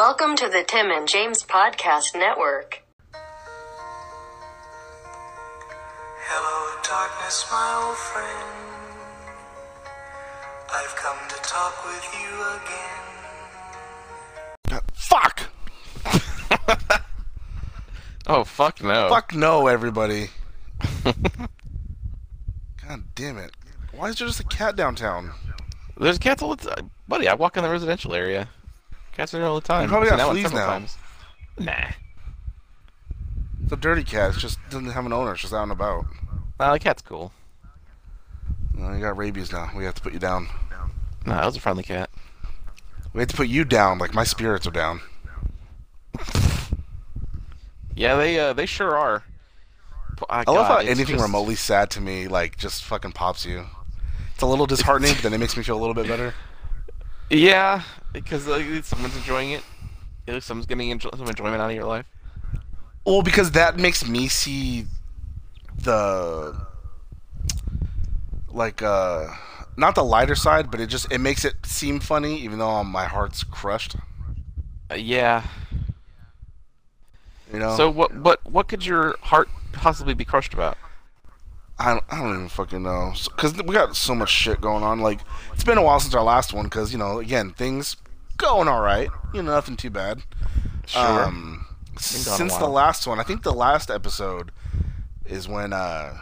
Welcome to the Tim and James Podcast Network. Hello, darkness, my old friend. I've come to talk with you again. Fuck! Oh fuck no. Fuck no, everybody. God damn it. Why is there just a cat downtown? There's cats all the time, buddy. I walk in the residential area. Cats are there all the time. You probably got fleas now. times. Nah. It's a dirty cat. It just doesn't have an owner. It's just out and about. Nah, the cat's cool. You got rabies now. We have to put you down. Nah, that was a friendly cat. We have to put you down like my spirits are down. Yeah, they uh, they sure are. Ah, I love how anything just- remotely sad to me like just fucking pops you. It's a little disheartening, but then it makes me feel a little bit better. Yeah, because like, someone's enjoying it. Least someone's getting enjo- some enjoyment out of your life. Well, because that makes me see the like uh not the lighter side, but it just it makes it seem funny, even though my heart's crushed. Uh, yeah. You know. So what what what could your heart possibly be crushed about? I don't, I don't even fucking know because we got so much shit going on. Like it's been a while since our last one because you know again things going all right. You know nothing too bad. Sure. Um, Been gone a since the last one, I think the last episode is when uh,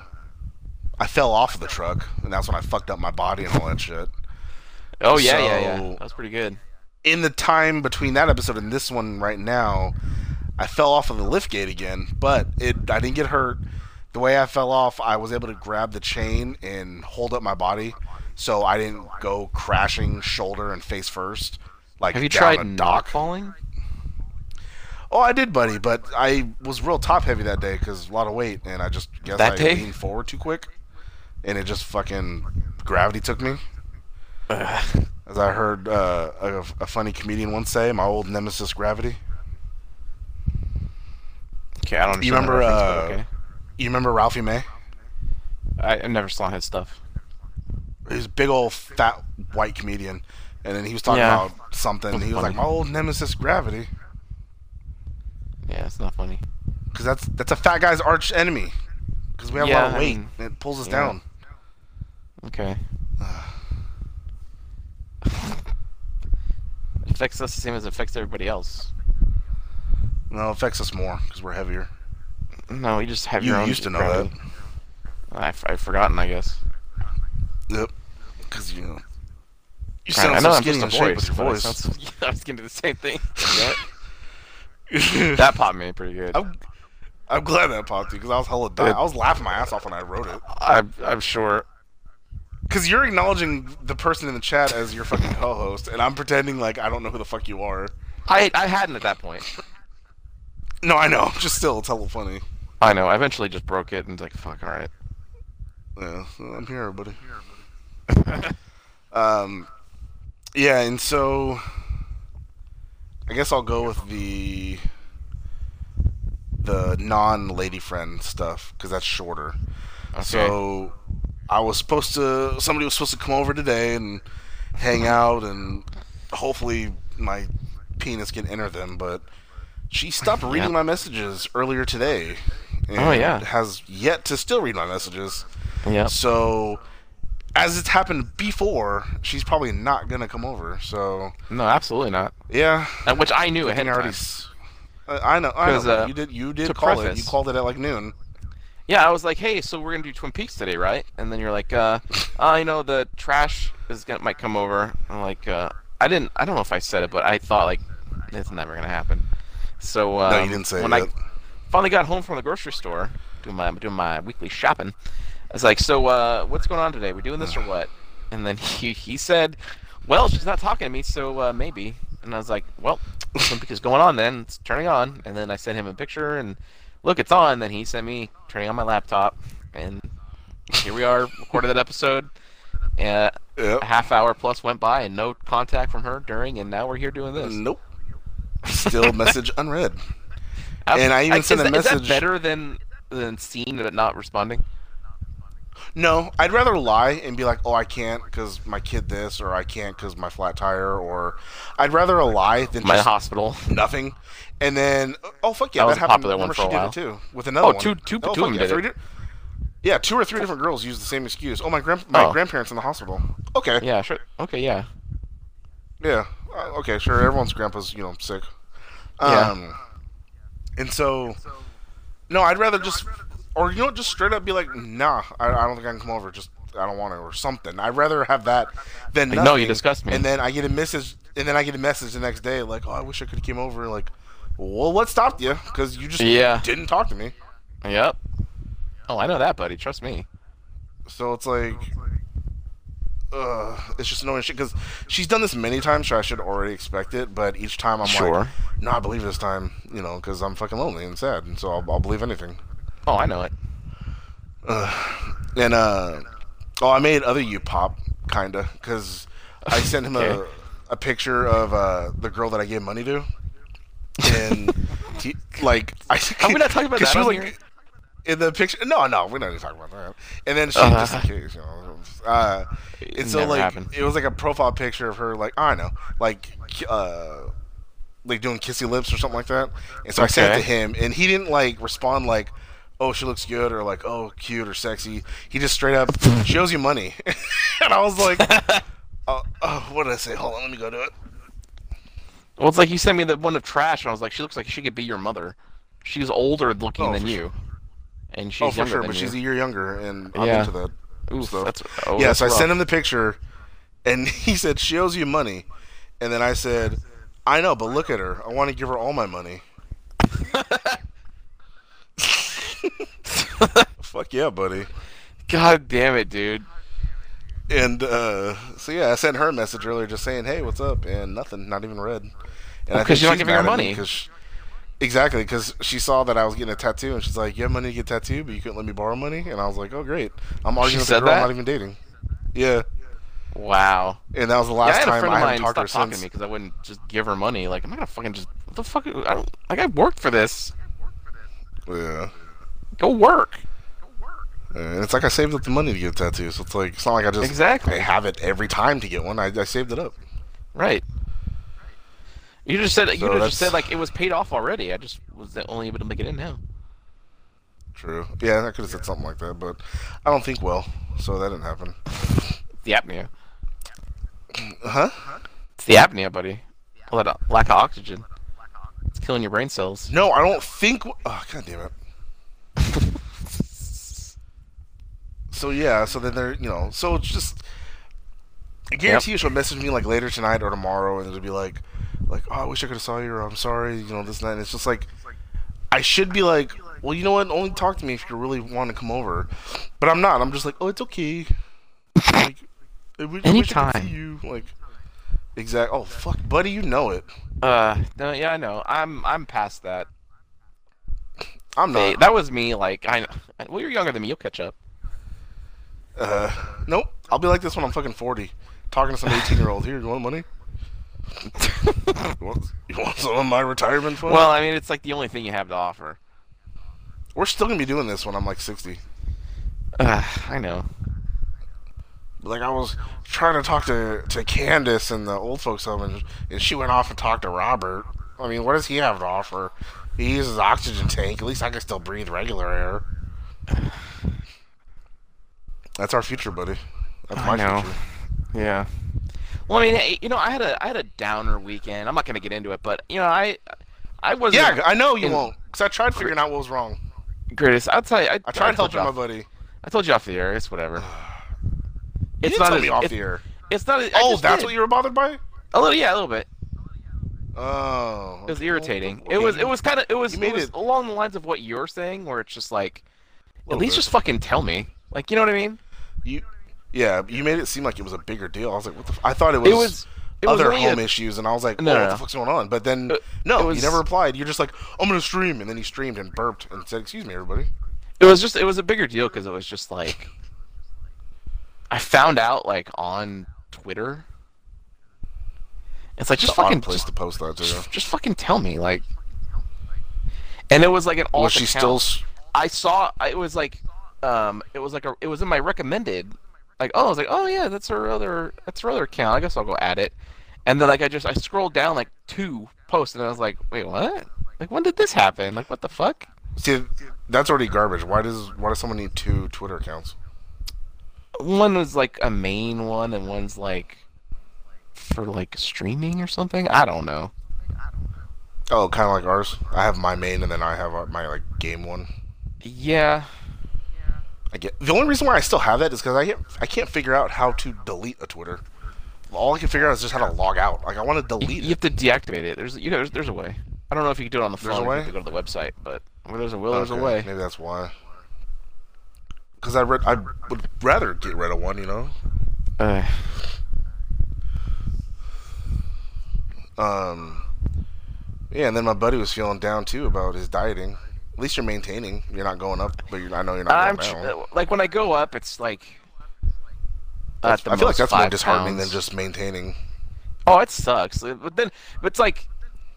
I fell off of the truck, and that's when I fucked up my body and all that shit. oh yeah, yeah, yeah. so- That was pretty good. In the time between that episode and this one right now, I fell off of the lift gate again, but it I didn't get hurt. The way I fell off, I was able to grab the chain and hold up my body, so I didn't go crashing shoulder and face first. Like Have you tried a not falling? Oh, I did, buddy, but I was real top heavy that day because a lot of weight, and I just guess That I day? leaned forward too quick, and it just fucking gravity took me. As I heard uh, a, a funny comedian once say, "My old nemesis, gravity." Okay, I don't. You remember, uh, okay. You remember Ralphie May? I, I never saw his stuff. He's a big old fat white comedian, and then he was talking Yeah. about something. and He was Funny. like, "My old nemesis, gravity," Yeah, it's not funny. because that's that's a fat guy's arch enemy. Because we have a Yeah, lot of I weight, mean, and it pulls us yeah. down. Okay. it affects us the same as it affects everybody else. No, it affects us more because we're heavier. No, you just have You your own. used to know gravity. I've, I've forgotten, I guess. Yep. Because you know. You sound I know so I'm skinny just a voice, with your I voice. sound so- yeah, I was gonna do the same thing. That popped me pretty good. I'm, I'm glad that popped you because I was hella dying. I was laughing my ass off when I wrote it. I'm, I'm sure. Because you're acknowledging the person in the chat as your fucking co-host, and I'm pretending like I don't know who the fuck you are. I I hadn't at that point. No, I know. Just still, it's hella funny. I know. I eventually just broke it and was like, fuck, all right. Yeah, I'm here, buddy. um, yeah, and so I guess I'll go with the the non-lady friend stuff because that's shorter. Okay. So I was supposed to somebody was supposed to come over today and hang out and hopefully my penis can enter them, but she stopped reading Yeah. my messages earlier today. Oh, yeah. has yet to still read my messages. yeah. So, as it's happened before, she's probably not gonna come over. So, No, absolutely not. yeah, And which I knew ahead of already. time. uh, I know. I know. uh, you did. You did call it. You called it at like noon. Yeah, I was like, hey, so we're gonna do Twin Peaks today, right? And then you're like, uh, uh you know, the trash is gonna might come over. I'm like, uh, I didn't, I don't know if I said it, but I thought like, it's never gonna happen. So um, No, you didn't say when it I. finally got home from the grocery store, doing my doing my weekly shopping, I was like, so uh, what's going on today? We doing this or what? And then he he said, well, she's not talking to me, so uh, maybe. And I was like, well, is going on then. It's turning on. And then I sent him a picture and look, it's on. Then he sent me turning on my laptop, and here we are, recorded that episode. Uh, Yep. a half hour plus went by, and no contact from her during, and now we're here doing this. Nope. Still message unread. And I even is sent a that- Is that message- better than than seen but not responding? No, I'd rather lie and be like, "Oh, I can't because my kid this," or "I can't because my flat tire," or I'd rather a lie than My hospital. nothing. And then, oh fuck yeah, That that, was a happened. popular one for she a did while. it too with another Oh, one. two- two- oh, two of them yeah, did three it. yeah, two or three different girls used the same excuse. Oh, my grand my Oh. grandparents in the hospital. Okay, Yeah, sure. Okay, yeah. Yeah. Uh, okay, sure. Everyone's grandpa's, you know, sick. Yeah. And so, no, I'd rather just, or you know, just straight up be like, nah, I, I don't think I can come over. Just I don't want to, or something. I'd rather have that than nothing. no, you disgust me. And then I get a message, and then I get a message the next day, like, oh, I wish I could have came over. Like, well, what stopped you? Because you just Yeah. didn't talk to me. Yep. Oh, I know that, buddy. Trust me. So it's like, uh, it's just annoying shit because she's done this many times, so I should already expect it. But each time I'm Sure. like, no, I believe this time, you know, because I'm fucking lonely and sad, and so I'll, I'll believe anything. Oh, I know it. And uh, oh, I made other you pop kinda because I sent him Okay. a a picture of uh the girl that I gave money to, and he, like I Are we not talking about that she was on like, here? In the picture. No, no, we're not even talking about that. And then she, Uh-huh. just in case, you know. Uh, and so like happened. it was like a profile picture of her, like I don't know, like uh, like doing kissy lips or something like that. And so I sent it to him, and he didn't like respond like, "Oh, she looks good" or like, "Oh, cute" or "sexy." He just straight up shows you money, and I was like, oh, oh, "What did I say? Hold on, let me go to it." Well, it's like you sent me the one of trash, and I was like, she looks like she could be your mother. She's older looking Oh, than you, and she's oh, for sure, but you. she's a year younger, and I'm Yeah. into that. Oof, stuff. that's oh, yeah, that's so I sent him the picture, and he said she owes you money, and then I said, I know, but look at her. I want to give her all my money. Fuck yeah, buddy. God damn it, dude. And uh, so yeah, I sent her a message earlier, just saying, "Hey, what's up?" And nothing, not even read. And I Oh, 'cause you're not giving her money. at me money. 'cause she- exactly, because she saw that I was getting a tattoo, and she's like, "You have money to get a tattoo, but you couldn't let me borrow money." And I was like, "Oh, great." I'm arguing with a girl I'm not even dating. Yeah, Wow. and that was the Yeah, last I had a time I haven't talked to her talking to since. me because I wouldn't just give her money. Like, I'm not gonna fucking just. What the fuck? I don't. Like, I worked for this. Yeah. Go work. Go work. And it's like I saved up the money to get a tattoo, so it's like it's not like I just Exactly. I have it every time to get one. I, I saved it up. Right. You just said you So just said like it was paid off already. I just was only able to make it in now. True. Yeah, I could have said something like that, but I don't think well, so that didn't happen. The apnea. Huh? It's the apnea, buddy. All that uh, lack of oxygen. It's killing your brain cells. No, I don't think. Oh, god damn it. so yeah, so then they're you know, so it's just. I guarantee you she'll message me like later tonight or tomorrow, and it'll be like, like, oh, I wish I could have saw you, or I'm sorry, you know, this and that. And it's just like, I should be like, well, you know what? Only talk to me if you really want to come over. But I'm not. I'm just like, oh, it's okay. like, I wish, I wish I could Anytime. you. Like, exact. Oh fuck, buddy, you know it. Uh, no, yeah, I know. I'm I'm past that. I'm Hey, not. that was me. Like, I well, you're younger than me. You'll catch up. Uh, nope. I'll be like this when I'm fucking 40. Talking to some 18 year old. Here, you want money? you, want, you want some of my retirement fund? Well, I mean, it's like the only thing you have to offer. we're still gonna be doing this when I'm like 60. Uh, I know. Like I was trying to talk to to Candace in the old folks home, and, and she went off and talked to Robert. I mean, what does he have to offer? He uses oxygen tank. At least I can still breathe regular air. That's our future, buddy. That's my I know. future. Yeah. Well, I mean, you know, I had a I had a downer weekend. I'm not gonna get into it, but you know, I I was Yeah, I know you in- won't, because I tried figuring out what was wrong. greatest. I'll tell you. I, I tried told helping you my buddy. I told you off the air. It's whatever. It's didn't not tell as- me off the air. It's not. I Oh, that's did. what you were bothered by? A little, yeah, a little bit. Oh, It was irritating. Okay. It was. It was kind of. It was. It was it- along the lines of what you're saying, where it's just like, at least bit. just fucking tell me. Like, you know what I mean? You, yeah, you made it seem like it was a bigger deal. I was like, what the? F-? I thought it was, It was. It was other only a- home issues, and I was like, No, oh, no, what the fuck's going on? But then, It- no, it you never replied. You're just like, I'm gonna stream, and then he streamed and burped and said, "Excuse me, everybody." It was just. It was a bigger deal because it was just like. I found out like on Twitter. It's like just the fucking place just, to post that too. just, just fucking tell me like. And it was like an alt Was she account. still? I saw it was like um, it was like a, it was in my recommended. Like, oh, I was like, oh yeah, that's her other, that's her other account. I guess I'll go add it. And then like I just I scrolled down like two posts and I was like, wait, what? Like when did this happen? Like what the fuck? See, that's already garbage. Why does why does someone need two Twitter accounts? One was like a main one and one's like for like streaming or something. I don't know. Oh, kind of like ours. I have my main, and then I have my like game one. Yeah. I get the only reason why I still have that is because I can't I can't figure out how to delete a Twitter. All I can figure out is just how to log out. Like I want to You, delete you it. have to deactivate it. There's you know there's, there's a way. I don't know if you can do it on the There's phone a way? you have to go to the website, but where there's a will, there's a way. Maybe that's why. Because I read I would rather get rid of one, you know. Uh, Um, yeah, and then my buddy was feeling down too about his dieting. At least you're maintaining. You're not going up, but I know you're not I'm down. like when I go up, it's like. I feel like that's more disheartening pounds. than just maintaining. Oh, it sucks. But then, but it's like,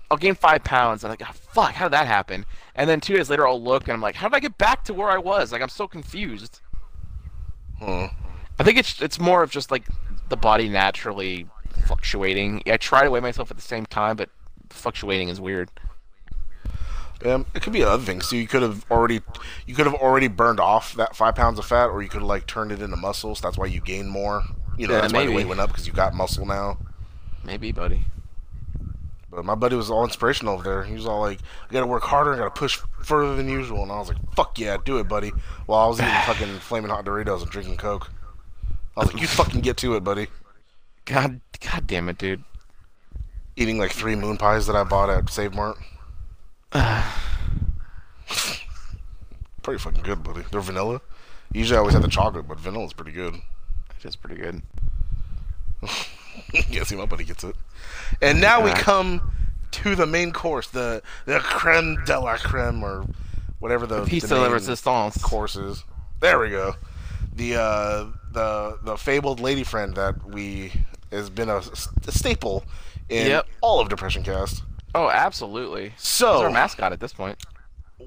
I'll gain five pounds. I'm like, oh, fuck, how did that happen? And then two days later, I'll look and I'm like, how did I get back to where I was? Like, I'm so confused. Hmm. I think it's it's more of just like the body naturally fluctuating. I try to weigh myself at the same time, but fluctuating is weird. Um, it could be other things So You could have already, you could have already burned off that five pounds of fat, or you could have like turned it into muscle. So that's why you gain more. You know, Yeah, that's why maybe. the weight went up because you got muscle now. Maybe, buddy. But my buddy was all inspirational over there. He was all like, "I gotta work harder. I gotta push further than usual." And I was like, "Fuck yeah, do it, buddy." While I was eating fucking flaming hot Doritos and drinking Coke, I was like, "You fucking get to it, buddy." God, God damn it, dude. Eating like three moon pies that I bought at Save Mart. pretty fucking good, buddy. They're vanilla. Usually I always have the chocolate, but vanilla's pretty good. It is pretty good. yeah, see, my buddy gets it. And now we come to the main course, the the creme de la creme, or whatever the, Piece the de la resistance. course is. There we go. The uh, the the fabled lady friend that we has been a, a staple in Yep. all of Depression Cast. Oh, absolutely. She's So our mascot at this point.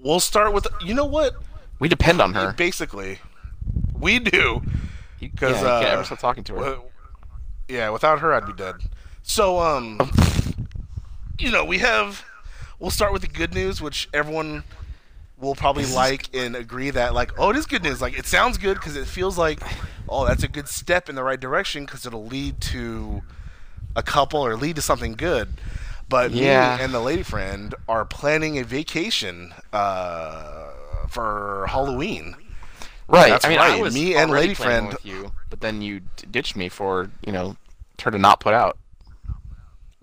we'll start with you know what? We depend on her. Basically, we do. You, 'cause, yeah, you can't uh, ever stop talking to her. Yeah, without her, I'd be dead. So, um, you know, we have. We'll start with the good news, which everyone will probably like and agree that, like, oh, it is good news. Like, it sounds good because it feels like, oh, that's a good step in the right direction because it'll lead to a couple or lead to something good. But Yeah. me and the lady friend are planning a vacation uh, for Halloween. Right. That's I mean, right, I was me and Lady Friend- with you, but then you ditched me for you know her to not put out.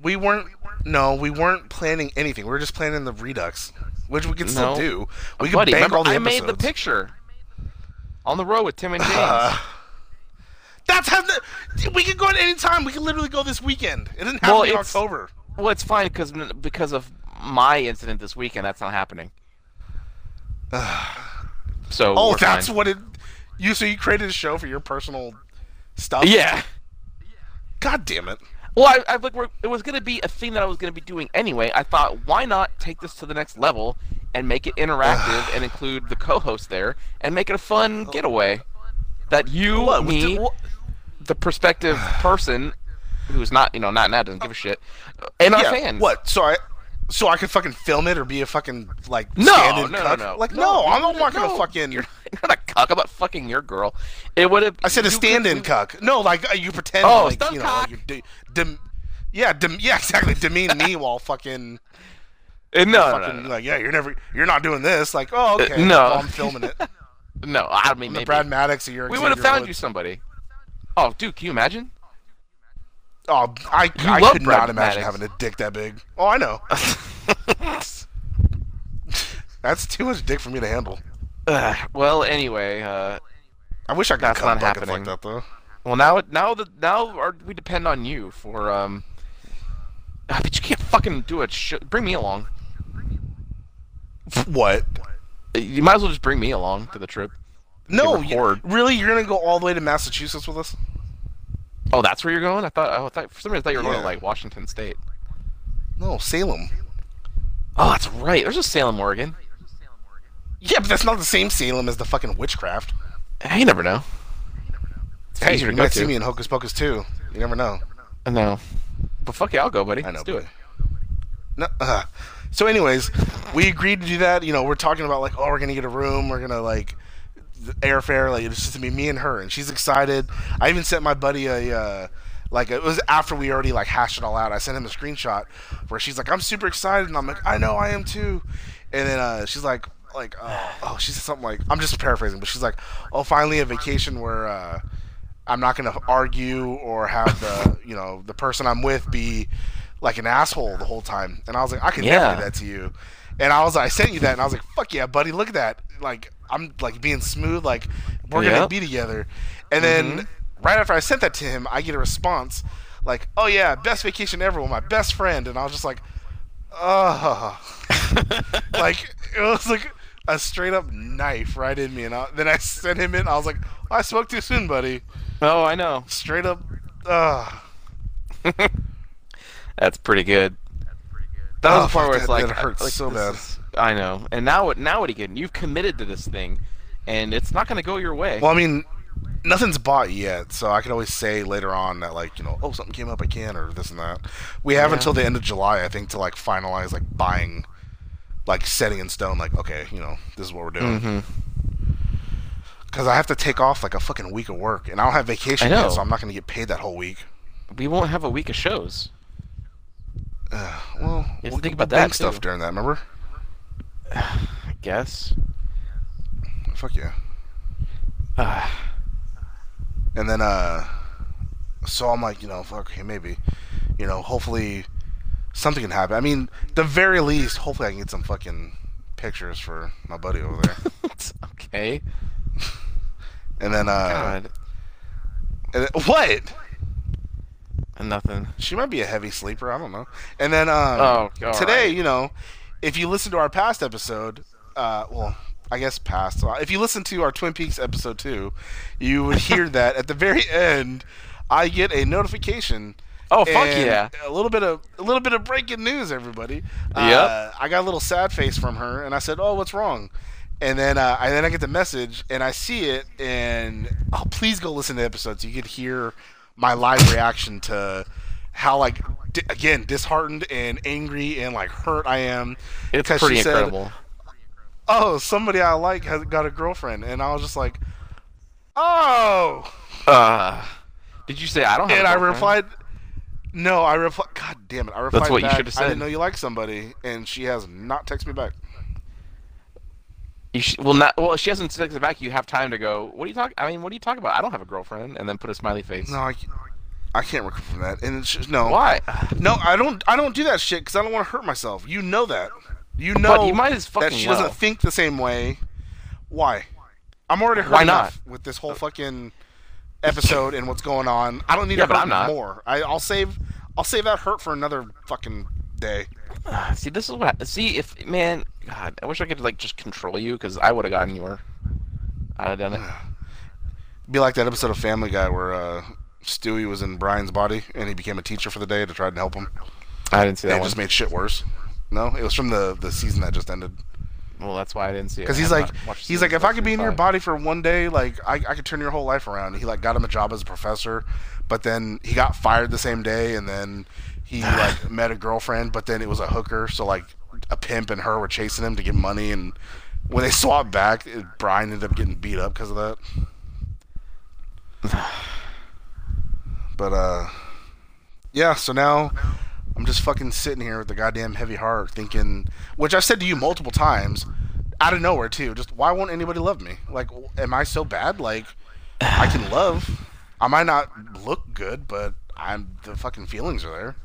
We weren't. No, we weren't planning anything. We were just planning the Redux, which we can still No. do. We can Buddy, bank remember all the I episodes. made the picture on the road with Tim and James. Uh, that's how. The, we can go at any time. We can literally go this weekend. It didn't have Well, to be in it's- October. Well, it's fine because because of my incident this weekend, that's not happening. so Oh, that's fine. what it. You so you created a show for your personal stuff? yeah. God damn it. Well, I, I like we're, it was gonna be a thing that I was gonna be doing anyway. I thought, why not take this to the next level and make it interactive and include the co-host there and make it a fun getaway that you, What? me, what- the prospective person who's not, you know, not now doesn't give a shit, and our yeah. fans. What? So I. So I could fucking film it or be a fucking like No, stand-in no, no, cuck? no. Like No, no, I'm not gonna no. fucking. You're, not a cuck about fucking your girl. It would have. I said a stand-in cuck. No, like uh, you pretend. Oh, like, you know, cock. like you're de- dem- yeah, dem- yeah, exactly. Demean me while fucking, Uh, No, no, fucking no, no, like, yeah, you're never, you're not doing this. Like, oh, okay, Uh, no. well, I'm filming it. no. I mean, maybe. Brad Maddox of your. we would have found Woods. you somebody. Oh, dude, can you imagine? Oh, I, I could not imagine having a dick that big. Oh, I know. That's too much dick for me to handle. Ugh, well, anyway, uh, I wish I could That's cut not happening. like that though. well now now that now we depend on you for um. ah, But you can't fucking do it. Sh- bring me along. What? You might as well just bring me along to the trip. No, you- really, you're gonna go all the way to Massachusetts with us? Oh, that's where you're going? I thought. Oh, I thought for some reason I thought you were going Yeah. to like Washington State. No, Salem. Oh, that's right. There's a Salem, Oregon. Yeah, but that's not the same Salem as the fucking witchcraft. Hey, you never know. It's Hey, easier you to go might see me in Hocus Pocus too. You never know. No. But fuck yeah, I'll go, buddy. I know. Let's do it. No, uh. So, anyways, we agreed to do that. You know, we're talking about like, oh, we're gonna get a room. We're gonna like airfare. Like, it's just gonna be me and her, and she's excited. I even sent my buddy a. Uh, like it was after we already like hashed it all out. I sent him a screenshot where she's like, "I'm super excited," and I'm like, "I know, I am too." And then uh, she's like, "Like, oh, oh," she said something like, "I'm just paraphrasing," but she's like, "Oh, finally a vacation where uh, I'm not gonna argue or have the you know the person I'm with be like an asshole the whole time." And I was like, "I can never do that to you." And I was, I sent you that, and I was like, "Fuck yeah, buddy! Look at that! Like, I'm like being smooth. Like, we're gonna be together." And then right after I sent that to him, I get a response like, "Oh yeah, best vacation ever with my best friend," and I was just like, "Oh." like it was like a straight up knife right in me, and I, then I sent him in. I was like, "I spoke too soon, buddy." Oh, I know. Straight up, uh, That's pretty good. That was Oh, the part where it's that- like, that hurts like, so bad. is- I know. And now what? Now what are you getting? You've committed to this thing, and it's not going to go your way. well, I mean, nothing's bought yet, so I can always say later on that like you know, oh, something came up, I can, or this and that. We have Yeah. until the end of July, I think, to like finalize like buying, like setting in stone, like okay, you know, this is what we're doing. Mm-hmm. Because I have to take off like a fucking week of work, and I don't have vacation yet, so I'm not gonna get paid that whole week. We won't have a week of shows. Uh, well, You we'll think about bank that, stuff too. during that. Remember? I guess. Fuck yeah. Ah, And then, uh, so I'm like, you know, fuck, okay, maybe, you know, hopefully something can happen. I mean, the very least, hopefully I can get some fucking pictures for my buddy over there. okay. And then, uh, God. and then- what? And nothing. She might be a heavy sleeper. I don't know. And then, um, Oh, today, right. you know, if you listen to our past episode, uh, well, I guess past. uh, If you listen to our Twin Peaks episode two, you would hear that at the very end, I get a notification. Oh, fuck yeah. A little bit of a little bit of breaking news, everybody. Yep. Uh, I got a little sad face from her, and I said, "Oh, what's wrong?" And then, uh, and then I get the message, and I see it, and oh, please go listen to the episode so you could hear my live reaction to how, like, di- again, disheartened and angry and like hurt I am. It's pretty she said, incredible. oh, somebody I like has got a girlfriend, and I was just like, oh. Uh, did you say I don't have And I replied, no, I replied, God damn it, I replied That's what you should've said. I didn't know you liked somebody, and she has not texted me back. Sh- well, not well. She hasn't texted back. You have time to go. What are you talking? I mean, what are you talking about? I don't have a girlfriend, and then put a smiley face. No, I, I can't recover from that. And it's just, no, Why? no, I don't, I don't do that shit because I don't want to hurt myself. You know that. You know But you might as that she well. doesn't think the same way. Why? I'm already hurt Why enough with this whole fucking episode and what's going on. I don't need Yeah, to but hurt I'm not. more. I, I'll save, I'll save that hurt for another fucking day. See, this is what. See, if man, God, I wish I could like just control you because I would have gotten your. I'd have done it. Be like that episode of Family Guy where uh, Stewie was in Brian's body and he became a teacher for the day to try and help him. I didn't see And that it one. just made shit worse. No, it was from the the season that just ended. Well, that's why I didn't see it. Because he's like, he's like, if I could be in your body for one day, like I, I could turn your whole life around. He like got him a job as a professor, but then he got fired the same day, and then he like met a girlfriend, but then it was a hooker, so like a pimp and her were chasing him to get money, and when they swapped back, it, Brian ended up getting beat up because of that. But uh, yeah. So now I'm just fucking sitting here with the goddamn heavy heart, thinking, which I've said to you multiple times, out of nowhere too. Just why won't anybody love me? Like, am I so bad? Like, I can love. I might not look good, but I'm the fucking feelings are there.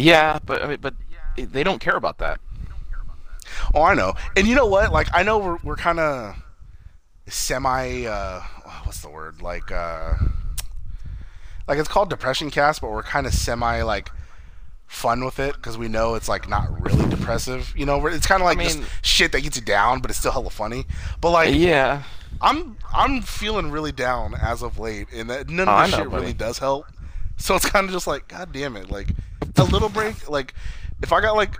Yeah, but I mean, but they don't care about that. Oh, I know. And you know what? Like, I know we're we're kind of semi. Uh, what's the word? Like, uh, like it's called depression cast, but we're kind of semi like fun with it because we know it's like not really depressive. You know, it's kind of like I just shit that gets you down, but it's still hella funny. But like, Yeah. I'm I'm feeling really down as of late, and that none Oh, of this know, shit buddy. really does help. So it's kind of just like, god damn it, like a little break. Like if I got like,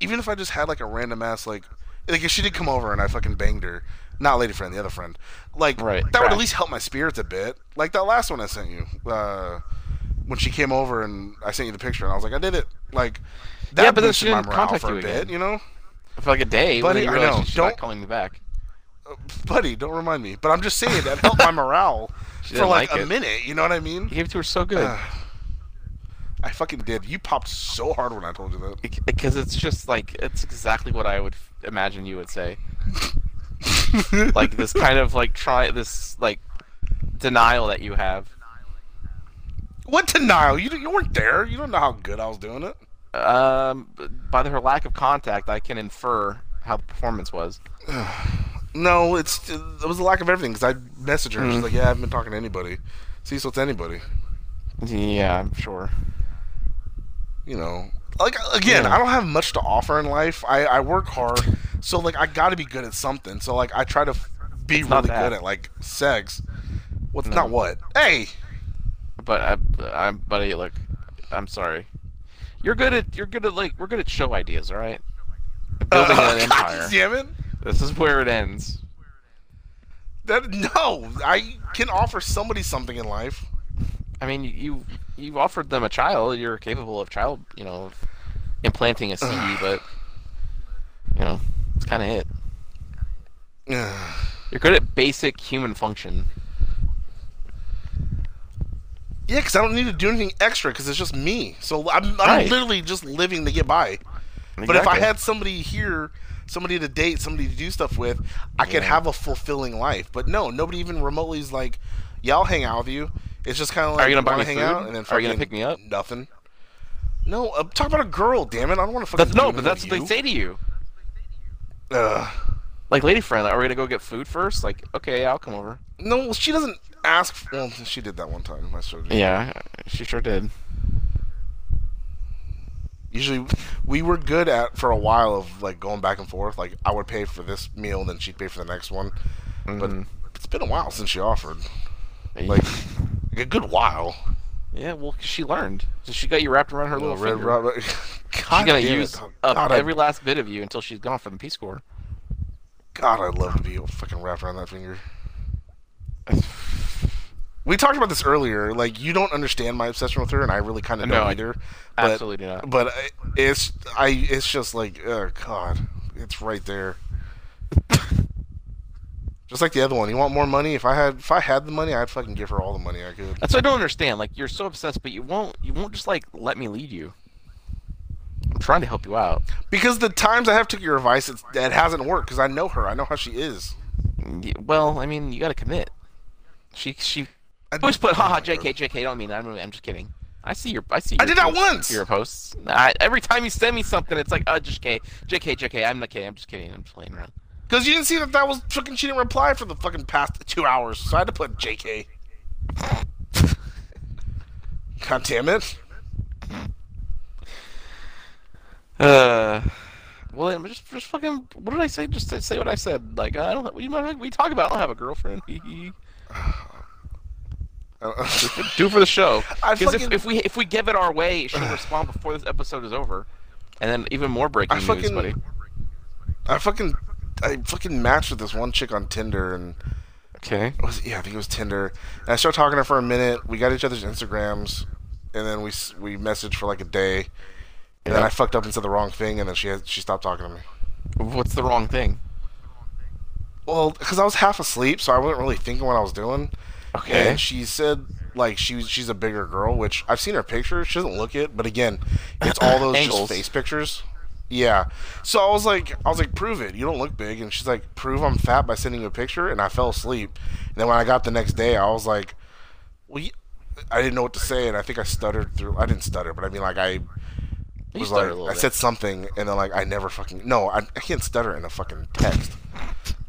even if I just had like a random ass like like if she did come over and I fucking banged her, not lady friend, the other friend, like Right, that would at least help my spirits a bit. Like that last one I sent you, uh, when she came over and I sent you the picture and I was like, I did it. Like that Yeah, but then she didn't contact you a bit, you know. For like a day, when you I know. she's Don't- not calling me back. Buddy, don't remind me. But I'm just saying that helped my morale for like, like a minute. You know what I mean? You gave it to her so good. I fucking did. You popped so hard when I told you that. because it's just like it's exactly what I would imagine you would say. like this kind of like try this like denial that you have. What denial? You you weren't there. You don't know how good I was doing it. Um, by her lack of contact, I can infer how the performance was. No, it's it was a lack of everything. Because I messaged her. and She's Mm. like, "Yeah, I haven't been talking to anybody." See, so it's anybody. Yeah, I'm sure. You know, like again, Yeah. I don't have much to offer in life. I I work hard, so like I got to be good at something. So like I try to be It's really good at like sex. What's No. not what? Hey, But I, I'm, buddy. Look, I'm sorry. You're good at you're good at like we're good at show ideas, all right? Building Uh, an God empire. damn it! This is where it ends. That no, I can offer somebody something in life. I mean, you you offered them a child. You're capable of child, you know, of implanting a seed, but you know, it's kind of it. You're good at basic human function. Yeah, because I don't need to do anything extra because it's just me. So I'm, I'm Right. literally just living to get by. But if I had somebody here, somebody to date, somebody to do stuff with, I could Yeah. have a fulfilling life. But no, nobody even remotely is like, "Yeah, I'll hang out with you." It's just kind of like, Are you gonna buy me hang food? out? And then Are you gonna pick me up? Nothing. No, uh, talk about a girl. Damn it, I don't want to fucking. That's no, but that's what they say to you. you. Ugh. Like, lady friend, are we gonna go get food first? Like, okay, I'll come over. No, she doesn't ask. For, well, she did that one time. You. Yeah, she sure did. Usually, we were good at for a while of like going back and forth. Like I would pay for this meal, and then she'd pay for the next one. But Mhm. it's been a while since she offered. Like, like a good while. yeah, well, 'cause she learned. So she got you wrapped around her little Red finger. rubber. She's gonna use up God, I- every last bit of you until she's gone from the Peace Corps. God, I'd love to be a fucking wrapped around that finger. We talked about this earlier. Like, you don't understand my obsession with her, and I really kind of No, don't either. But, Absolutely not. But I- it's I. It's just like, oh God, it's right there. Just like the other one. You want more money? If I had, if I had the money, I'd fucking give her all the money I could. That's what I don't understand. Like, you're so obsessed, but you won't. You won't just like let me lead you. I'm trying to help you out. Because the times I have took your advice, it's, it hasn't worked. Because I know her. I know how she is. Well, I mean, you got to commit. She she I, always put haha JK JK. Don't mean that. I'm, I'm just kidding. I see your I see. I your did that posts- once! Your posts. I, every time you send me something, it's like, uh, just K, JK JK. I'm not kidding. I'm just kidding. I'm just playing around. Because you didn't see that that was fucking. She didn't reply for the fucking past two hours, so I had to put J.K. God damn it! Uh, well, then just just fucking. What did I say? Just say- say what I said. Like I don't. We we talk about. I don't have a girlfriend. Do for the show. Because fucking- if, if we if we give it our way, she'll respond before this episode is over, and then even more breaking I news, fucking- buddy. I fucking, I fucking matched with this one chick on Tinder, and Okay. was yeah, I think it was Tinder. And I started talking to her for a minute. We got each other's Instagrams, and then we we messaged for like a day. And then I fucked up and said the wrong thing, and then she had, she stopped talking to me. What's the wrong thing? Well, because I was half asleep, so I wasn't really thinking what I was doing. Okay. And she said like she was- she's a bigger girl, which I've seen her picture. She doesn't look it, but again, it's all those just face pictures. Yeah. So I was like, I was like, prove it. You don't look big. And she's like, prove I'm fat by sending you a picture. And I fell asleep. And then when I got the next day, I was like, well, I didn't know what to say, and I think I stuttered through. I didn't stutter, but I mean, like I was like, I bit. said something, and then like I never fucking no, I, I can't stutter in a fucking text.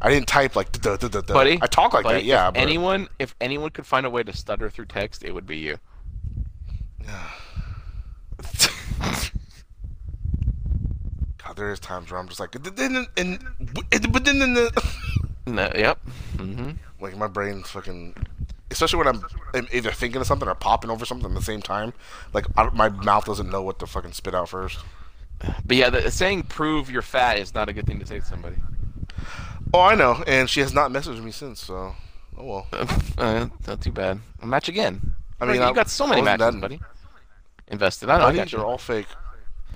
I didn't type like duh, duh, duh, duh. buddy. I talk like buddy, that, yeah. If But anyone, if anyone could find a way to stutter through text, it would be you. God, there is times where I'm just like, "But then- and but then the No, yep. Mm-hmm. like my brain's fucking. Especially when I'm, I'm either thinking of something or popping over something at the same time, like I, my mouth doesn't know what to fucking spit out first. But yeah, the, saying "prove you're fat" is not a good thing to say to somebody. Oh, I know, and she has not messaged me since. So, oh well. Uh, not too bad. A match again. I mean, you I- got so many matches, that- buddy. Invested. I know. I I think got you. they're all fake.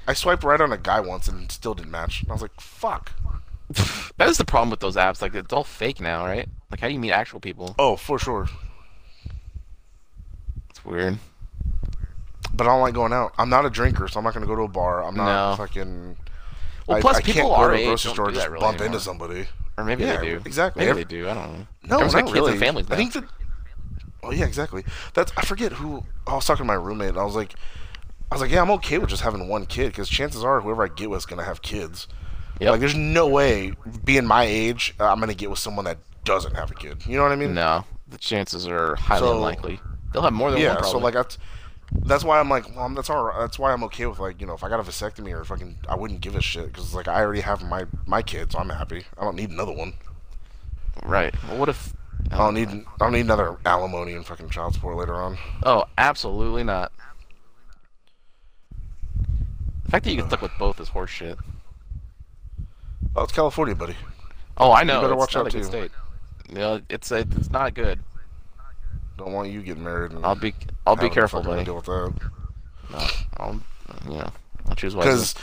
I swiped right on a guy once and still didn't match. I was like, fuck. That is the problem with those apps. Like it's all fake now, right? Like how do you meet actual people? Oh, for sure. It's weird. But I don't like going out. I'm not a drinker, so I'm not gonna go to a bar. I'm not No. fucking. Well, I, plus I can't people go our to a grocery store and that just really bump anymore. into somebody. Or maybe Yeah, they do. exactly. Maybe Every- they do. I don't know. No, Everyone's not got kids really. and families now. I think that. Oh yeah, exactly. That's I forget who. I was talking to my roommate. and I was like, I was like, yeah, I'm okay with just having one kid because chances are whoever I get with is gonna have kids. Yep. Like, there's no way being my age, uh, I'm gonna get with someone that doesn't have a kid. You know what I mean? No, the chances are highly So- unlikely. They'll have more than Yeah. one. So like that's. That's why I'm like, well, I'm- that's all. right. That's why I'm okay with like, you know, if I got a vasectomy or fucking, I wouldn't give a shit because like I already have my my kids, so I'm happy. I don't need another one. right. Well, what if? I don't need. I don't need another alimony and fucking child support later on. Oh, absolutely not. The fact that you get stuck with both is horseshit. Oh, it's California, buddy. Oh, I know. better it's watch out, too. state. You know, it's it's not good. Don't want you getting married. And I'll be I'll be careful, buddy. Deal with that. No, I'll know I'll choose wisely. Because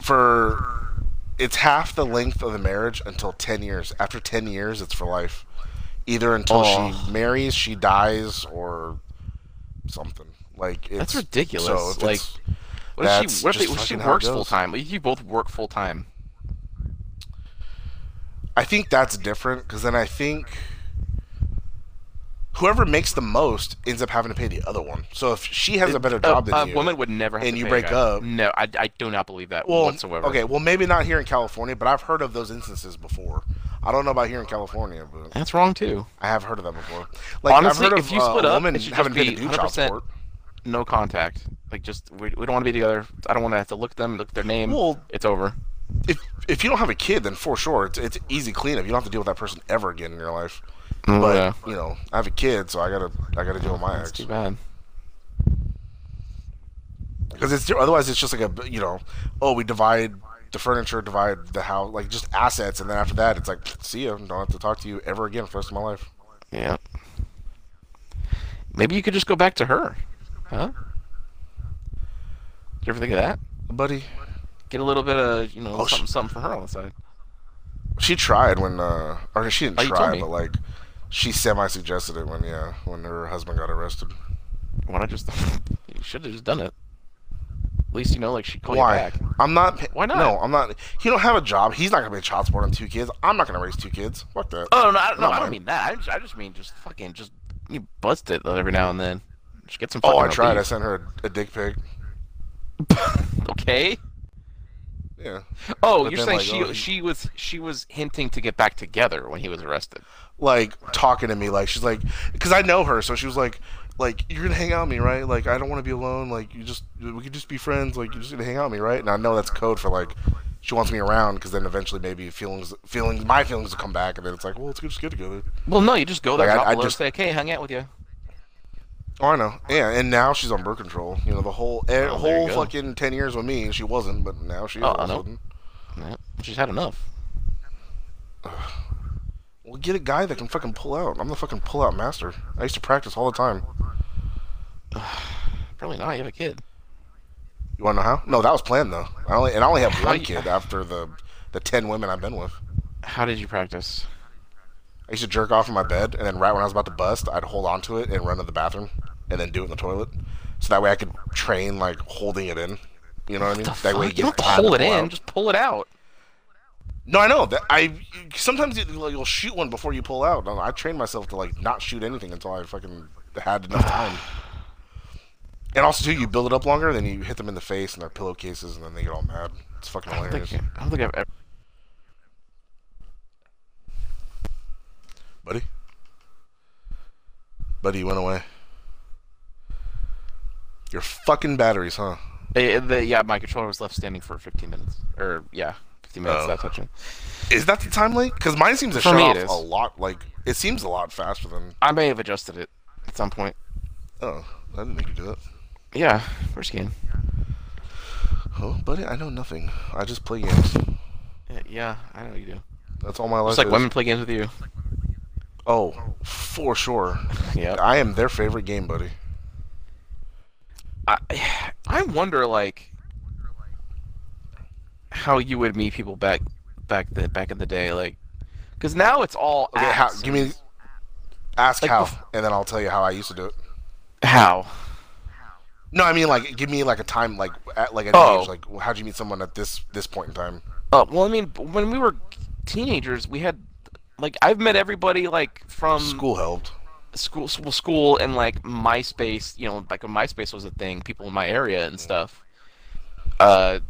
for it's half the length of the marriage until ten years. After ten years, it's for life. Either until Oh. she marries, she dies, or something. Like it's, That's ridiculous. So Like, What if she what if, they, she fucking how it works full time? You both work full time. I think that's different because then I think whoever makes the most ends up having to pay the other one. So if she has a better job a, than a you, woman would never have and you break up- No, I, I do not believe that well, whatsoever. okay, well maybe not here in California, but I've heard of those instances before. I don't know about here in California, but that's wrong too. I have heard of that before. Like Honestly, I've heard if of you split uh, a up, should having to do child 100% support. No contact. Like just we, we don't want to be together. I don't want to have to look at them, look at their name. Well- it's over. If if you don't have a kid, then for sure it's it's easy cleanup. You don't have to deal with that person ever again in your life. But yeah. you know, I have a kid, so I gotta I gotta deal with my That's ex. too bad. Because it's otherwise it's just like a you know, oh we divide the furniture, divide the house, like just assets, and then after that it's like see you, don't have to talk to you ever again for the rest of my life. Yeah. Maybe you could just go back to her, huh? Did you ever think of that? Buddy, Get a little bit of you know Oh, something something for her on the side. she tried when uh, or she didn't Oh, try, but like she semi suggested it when yeah when her husband got arrested. Why not just? you should have just done it. At least you know, like she called Why? you back. I'm not. Why not? No, I'm not. He don't have a job. He's not gonna be a child support on two kids. I'm not gonna raise two kids. Fuck that. Oh no, I, no, I don't mean that. I just, I just mean just fucking just you bust it every now and then. Just get some. oh, I tried. I sent her a, a dick pic. okay. Yeah. Oh, But you're then, saying like, she oh, she was she was hinting to get back together when he was arrested. Like talking to me, like she's like, because I know her, so she was like, like you're gonna hang out with me, right? Like I don't want to be alone. Like you just we could just be friends. Like you're just gonna hang out with me, right? And I know that's code for like she wants me around because then eventually maybe feelings feelings my feelings will come back and then it's like well it's good just get together. Well, no, you just go there, Like, I- I just- say, "Okay, hung out with you." Oh, I know. Yeah, and now she's on birth control. You know the whole eh, Oh, whole fucking ten years with me, she wasn't, but now she. Oh, all I know. Yeah, she's had enough. Well, get a guy that can fucking pull out. I'm the fucking pull out master. I used to practice all the time. Probably not. You have a kid. You want to know how? No, that was planned though. I only and I only have one kid after the the ten women I've been with. How did you practice? I used to jerk off in my bed, and then right when I was about to bust, I'd hold on to it and run to the bathroom, and then do it in the toilet, so that way I could train like holding it in. You know what I mean? That fuck? way you it don't gets have to hold it pull in. out. Just pull it out. No, I know that I sometimes you, you'll shoot one before you pull out. I trained myself to like not shoot anything until I fucking had enough time. And also too, you build it up longer, then you hit them in the face and their pillowcases, and then they get all mad. It's fucking I don't hilarious, think. I don't think I've ever. buddy. Buddy, you went away. Your fucking batteries, huh? Yeah, my controller was left standing for 15 minutes. Or yeah, 15 minutes touching. Is that the time late? Because mine seems to For shut me, off is. a lot. Like it seems a lot faster than. I may have adjusted it at some point. Oh, I didn't make you do that. Yeah, first game. Oh, buddy, I know nothing. I just play games. Yeah, yeah, I know you do. That's all my life Just like is. women play games with you. Oh, for sure. Yeah. I am their favorite game buddy. I I wonder like how you would meet people back back the back in the day, like because now it's all Okay, how, apps give me. Ask Like how, and then I'll tell you how I used to do it. how. No, I mean like give me like a time, like at like an Oh. age, like how'd you meet someone at this this point in time? Uh, well, I mean, when we were teenagers, we had like I've met everybody like from School helped. school, school, school, and like MySpace. You know, like when MySpace was a thing, people in my area and stuff. Uh,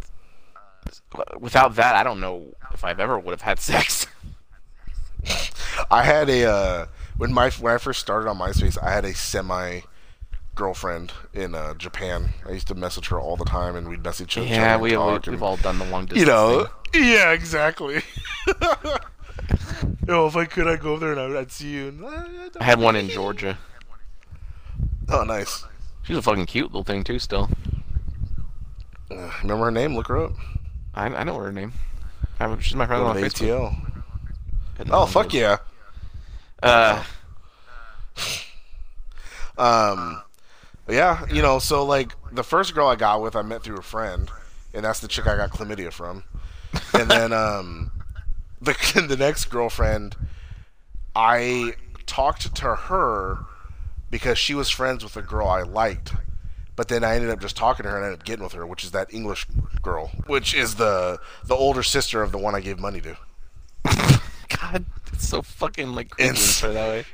without that, I don't know if I've ever would have had sex. I had a uh, when my when I first started on MySpace, I had a semi girlfriend in uh, Japan. I used to message her all the time, and we'd message each other. yeah, we, we and- all done the long distance. you know. thing. Yeah, exactly. Yo, if I could, I'd go over there and I'd, I'd see you. And, "Ah, I had one in Georgia. Oh, nice. She's a fucking cute little thing too. Still, Uh, remember her name? Look her up. I, I know her name. I, she's my friend Go on Facebook. ATL. Oh, fuck yeah. Uh, Um, yeah, you know, so like the first girl I got with, I met through a friend, and that's the chick I got chlamydia from. And then um, the the next girlfriend, I talked to her because she was friends with a girl I liked. But then I ended up just talking to her and I ended up getting with her, which is that English girl, which is the the older sister of the one I gave money to. God, it's so fucking like creepy when It's- put it that way.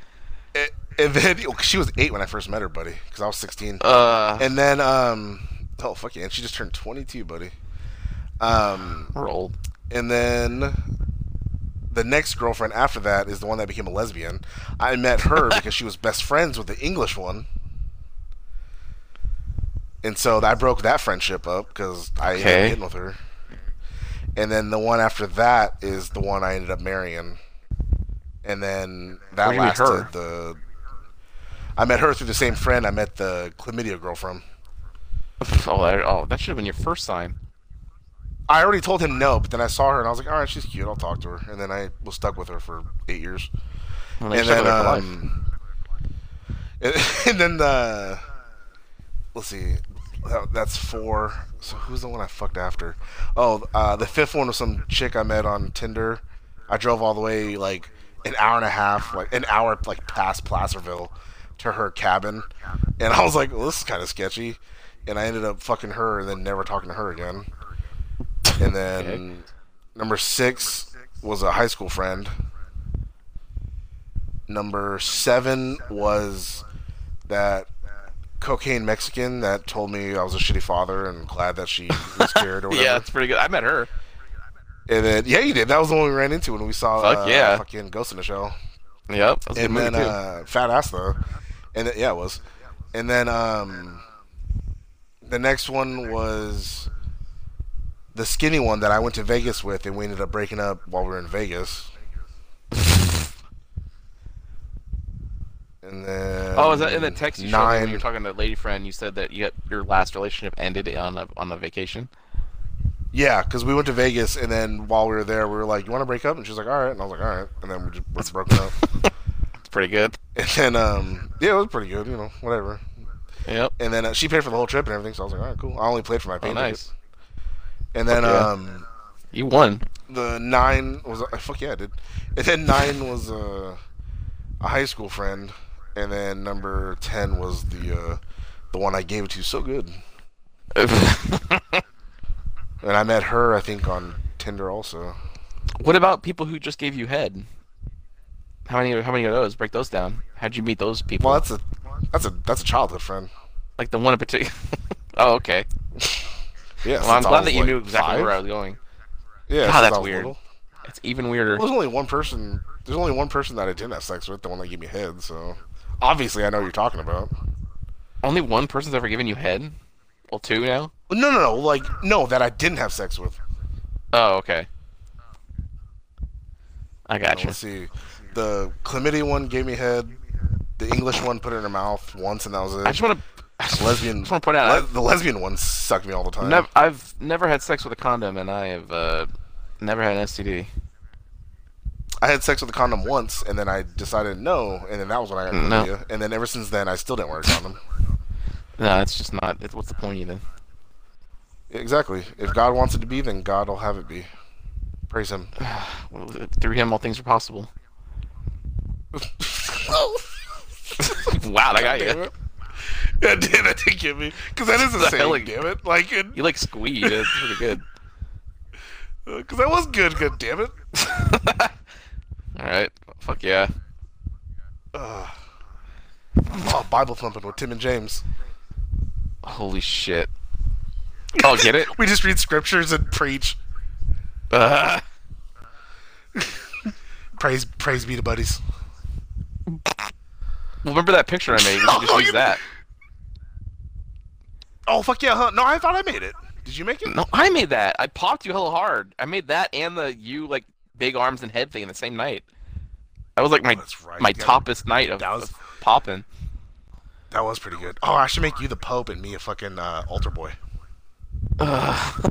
And, and then she was eight when I first met her, buddy, because I was sixteen. Uh, And then, um, oh fuck yeah, and she just turned 22, buddy. Um, we're old. and then the next girlfriend after that is the one that became a lesbian. I met her because she was best friends with the English one, and so I broke that friendship up because I ended Okay. up getting with her. And then the one after that is the one I ended up marrying, and then that Where'd you meet lasted the. I met her through the same friend I met the chlamydia girl from. Oh, that, oh, that should have been your first sign. I already told him no, but then I saw her and I was like, all right, she's cute. I'll talk to her. And then I was stuck with her for eight years. Well, and then, um, and, and then the let's see, that's four. So who's the one I fucked after? Oh, uh, the fifth one was some chick I met on Tinder. I drove all the way like an hour and a half, like an hour like past Placerville to her cabin, and I was like, well, this is kind of sketchy. And I ended up fucking her and then never talking to her again. And then number six was a high school friend. Number seven was that cocaine Mexican that told me I was a shitty father and glad that she was scared or whatever. Yeah, that's pretty good. I met her. And then yeah, you did. That was the one we ran into when we saw Fuck uh, yeah. fucking Ghost in the Shell. Yep. That was a good And movie then uh, fat ass though. And then, yeah, it was. And then um, the next one was the skinny one that I went to Vegas with, and we ended up breaking up while we were in Vegas. And then oh, is that in the text you showed me nine? when you were talking to a lady friend? You said that you got, your last relationship ended on a on a vacation. Yeah, because we went to Vegas, and then while we were there, we were like, "You want to break up?" And she's like, "All right." And I was like, "All right." And then we just we broke up. It's pretty good. and then, um, yeah, it was pretty good. You know, whatever. Yep. And then uh, she paid for the whole trip and everything, so I was like, "All right, cool." I only played for my Oh, nice. And then, yeah. um, You won. the nine was uh, fuck yeah, I did. And then nine was uh, a high school friend, and then number ten was the uh, the one I gave it to so good. And I met her, I think, on Tinder also. what about people who just gave you head? How many? How many of those? Break those down. How'd you meet those people? Well, that's a that's a that's a childhood friend. like the one in particular. oh, okay. Yeah, Well, I'm glad that you like, knew exactly five. where I was going. Yeah, God, that's weird. little. It's even weirder. Well, there's only one person. There's only one person that I didn't have sex with, the one that gave me head. So obviously, I know what you're talking about. Only one person's ever given you head. Well, two now. No, no, no. Like, no, that I didn't have sex with. Oh, okay. I You know, got you. Let's see. The chlamydia one gave me head. The English one put it in her mouth once, and that was it. I just want to. lesbian. just want to point out, le- the lesbian ones suck me all the time. nev- I've never had sex with a condom, and I have uh, never had an STD. I had sex with a condom once, and then I decided no, and then that was when I got mm, No. chlamydia. And then ever since then, I still didn't wear a condom. No, it's just not. It's, what's the point even? exactly. If God wants it to be, then God will have it be. Praise Him. Well, Through him, all things are possible. wow, that got you. Yeah, damn, it, get me. Because that is a The hell saying, it- damn it. Like, it, You like squeed. It's pretty good. because that was good, good damn it. All right. Fuck yeah. Oh, Bible thumping with Tim and James. Holy shit. Oh, get it? We just read scriptures and preach. Uh, Praise, praise be to buddies. Well remember that picture I made? We should just use that. Oh fuck yeah, huh? No, I thought I made it. Did you make it? No, I made that. I popped you hella hard. I made that and the you like big arms and head thing in the same night. That was like my Oh, right. my toppest night of, That was- of popping. That was pretty good. Oh, I should make you the Pope and me a fucking uh, altar boy. Ugh.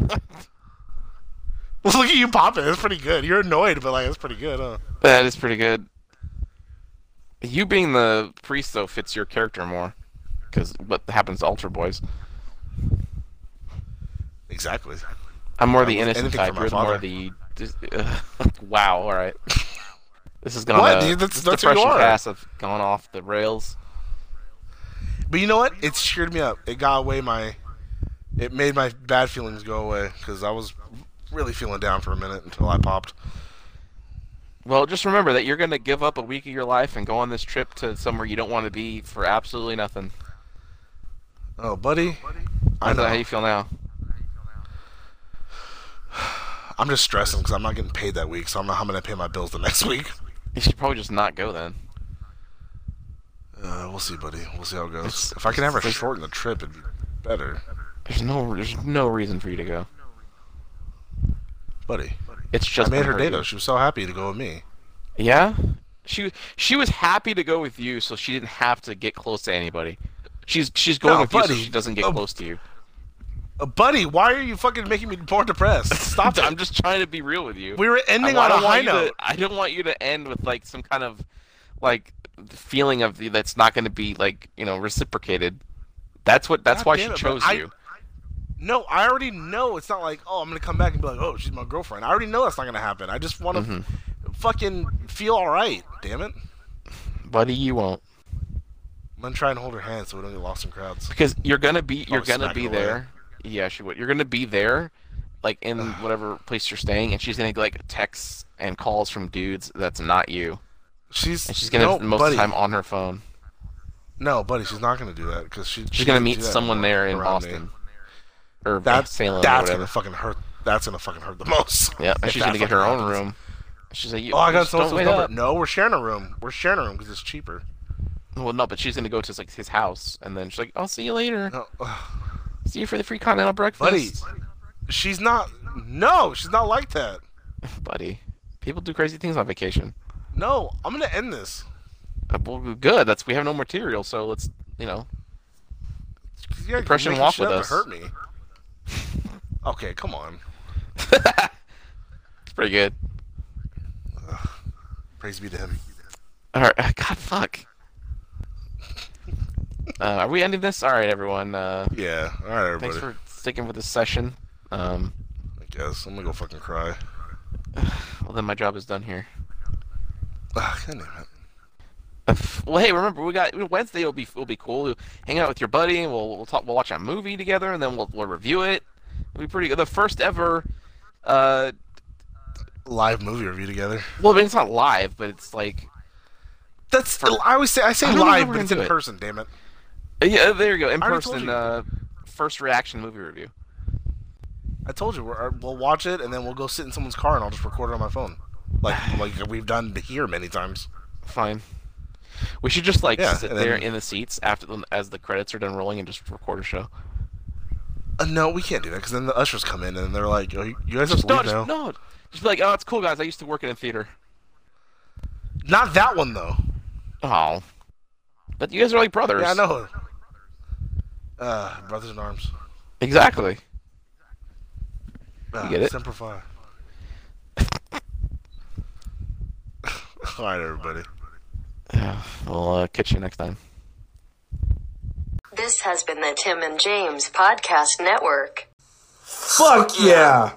Well, look at you popping. That's pretty good. You're annoyed, but like that's pretty good, huh? that is pretty good. You being the priest though fits your character more, because what happens to altar boys. Exactly. I'm more the innocent type. You're more the. Just, uh, wow. All right. This has gone. What, uh, dude? That's- this that's who you depression are. have gone off the rails. But you know what? It cheered me up. It got away my. It made my bad feelings go away because I was really feeling down for a minute until I popped. Well, just remember that you're going to give up a week of your life and go on this trip to somewhere you don't want to be for absolutely nothing. Oh, buddy. I How's that know. how you feel now? I'm just stressing because I'm not getting paid that week, so I don't know how I'm gonna pay my bills the next week. You should probably just not go then. Uh, we'll see, buddy. We'll see how it goes. It's- if I can ever shorten the trip, it'd be better, There's no, there's no reason for you to go. buddy. It's just I made her day though. She was so happy to go with me. Yeah, she she was happy to go with you, so she didn't have to get close to anybody. She's she's going No, with you so she doesn't get Oh. close to you. Uh, buddy, why are you fucking making me more depressed? Stop it. I'm just trying to be real with you. We were ending I, on I a high note. to, I don't want you to end with like some kind of like feeling of the, that's not going to be like you know reciprocated. That's what. That's God why she it, chose I- you. No, I already know. It's not like, oh, I'm gonna come back and be like, oh, she's my girlfriend. I already know that's not gonna happen. I just want to Mm-hmm. fucking feel all right. Damn it. Buddy, you won't I'm gonna try and hold her hand so we don't get lost in crowds. because you're gonna be you're gonna be it away. Yeah, she would. You're gonna be there, like in whatever place you're staying, and she's gonna get like texts and calls from dudes that's not you, She's and she's gonna no, most buddy. of the time on her phone. No, buddy, she's not gonna do that because she, She's she gonna meet someone there in around me. Boston or That's Salem or that's whatever. gonna fucking hurt. That's gonna fucking hurt the most. Yeah, and she's gonna get her own happens. room. She's like, Oh, I got someone's number. up. No, we're sharing a room. We're sharing a room because it's cheaper. Well, no, but she's gonna go to like his house, and then she's like, "I'll see you later. No. See you for the free continental breakfast, buddy, she's not. No, she's not like that. buddy." People do crazy things on vacation. No, I'm gonna end this. Uh, Well, good. That's we have no material, so let's you know. Yeah, Depression walk with us. Hurt me. Okay, come on. It's pretty good. Praise be to him. All right, God, fuck. Uh, are we ending this? All right, everyone. Uh, Yeah. All right, everybody. thanks for sticking with this session. Um, I guess I'm gonna go fucking cry. well, then my job is done here. Ah, God damn it. Well, hey, remember we got Wednesday. Will be will be cool. We'll hang out with your buddy, and we'll we'll talk. We'll watch a movie together, and then we'll we'll review it. It'll be pretty good. The first ever. Uh, Live movie review together. well, I mean, it's not live, but it's like That's. I always say I say I don't know how live, but it's in it. person. Damn it. Uh, yeah. There you go, In person. Uh, first reaction movie review. I told you we're, uh, we'll watch it and then we'll go sit in someone's car and I'll just record it on my phone, like like we've done here many times. Fine. We should just like Yeah, sit there then- in the seats after the, as the credits are done rolling and just record a show. Uh, no, we can't do that because then the ushers come in and they're like, oh, "You guys have Just to no, leave now." just, no. Just be like, oh, it's cool, guys. I used to work in a theater. Not that one though. Oh. But you guys are like brothers. Yeah, I know. Uh, brothers in arms. Exactly. Uh, get it? Semper Fi. All right, everybody. Yeah, we'll uh, catch you next time. This has been the Tim and James Podcast Network. Fuck yeah!